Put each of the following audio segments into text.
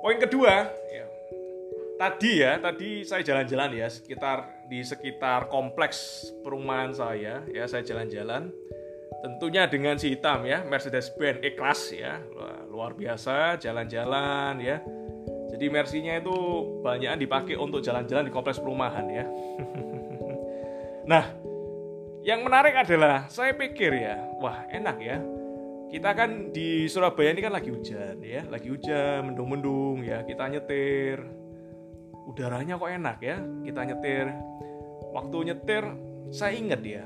poin kedua ya. Tadi ya tadi saya jalan-jalan ya sekitar di sekitar kompleks perumahan saya ya saya jalan-jalan. Tentunya dengan si hitam ya Mercedes-Benz E-Class ya luar biasa jalan-jalan ya. Jadi Mercy-nya itu banyak dipakai untuk jalan-jalan di kompleks perumahan ya. Nah yang menarik adalah saya pikir ya wah enak ya kita kan di Surabaya ini kan lagi hujan ya. Lagi hujan mendung-mendung ya. Kita nyetir. Udaranya kok enak ya. Kita nyetir. Waktu nyetir saya ingat ya.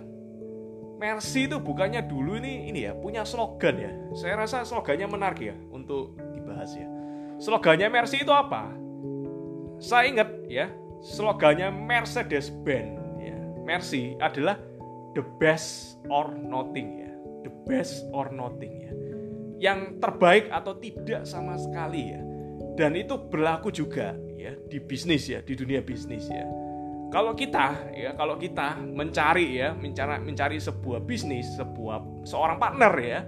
Mercy itu bukannya dulu ini ini ya punya slogan ya. Saya rasa slogannya menarik ya untuk dibahas ya. Slogannya Mercy itu apa? Saya ingat ya slogannya Mercedes Benz ya. Mercy adalah the best or nothing ya best or nothing ya. Yang terbaik atau tidak sama sekali ya. Dan itu berlaku juga ya di bisnis ya, di dunia bisnis ya. Kalau kita ya, kalau kita mencari ya, mencari mencari sebuah bisnis, sebuah seorang partner ya,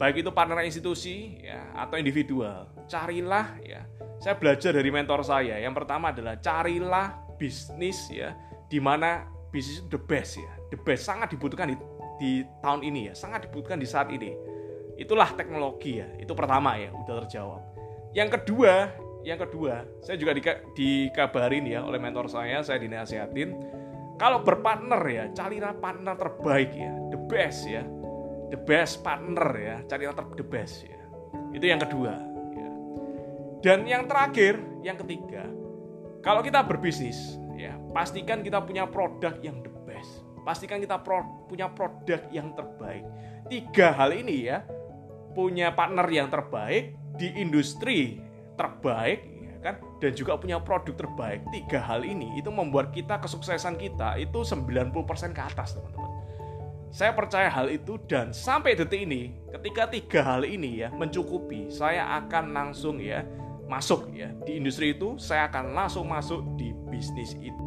baik itu partner institusi ya atau individual, carilah ya. Saya belajar dari mentor saya. Yang pertama adalah carilah bisnis ya di mana bisnis the best ya. The best sangat dibutuhkan di di tahun ini ya, sangat dibutuhkan di saat ini. Itulah teknologi ya, itu pertama ya, udah terjawab. Yang kedua, yang kedua, saya juga di, dikabarin ya oleh mentor saya, saya dinasihatin, kalau berpartner ya, carilah partner terbaik ya, the best ya, the best partner ya, carilah ter the best ya. Itu yang kedua. Ya. Dan yang terakhir, yang ketiga, kalau kita berbisnis, ya pastikan kita punya produk yang the pastikan kita pro, punya produk yang terbaik. Tiga hal ini ya, punya partner yang terbaik di industri terbaik ya kan dan juga punya produk terbaik. Tiga hal ini itu membuat kita kesuksesan kita itu 90% ke atas, teman-teman. Saya percaya hal itu dan sampai detik ini ketika tiga hal ini ya mencukupi, saya akan langsung ya masuk ya di industri itu, saya akan langsung masuk di bisnis itu.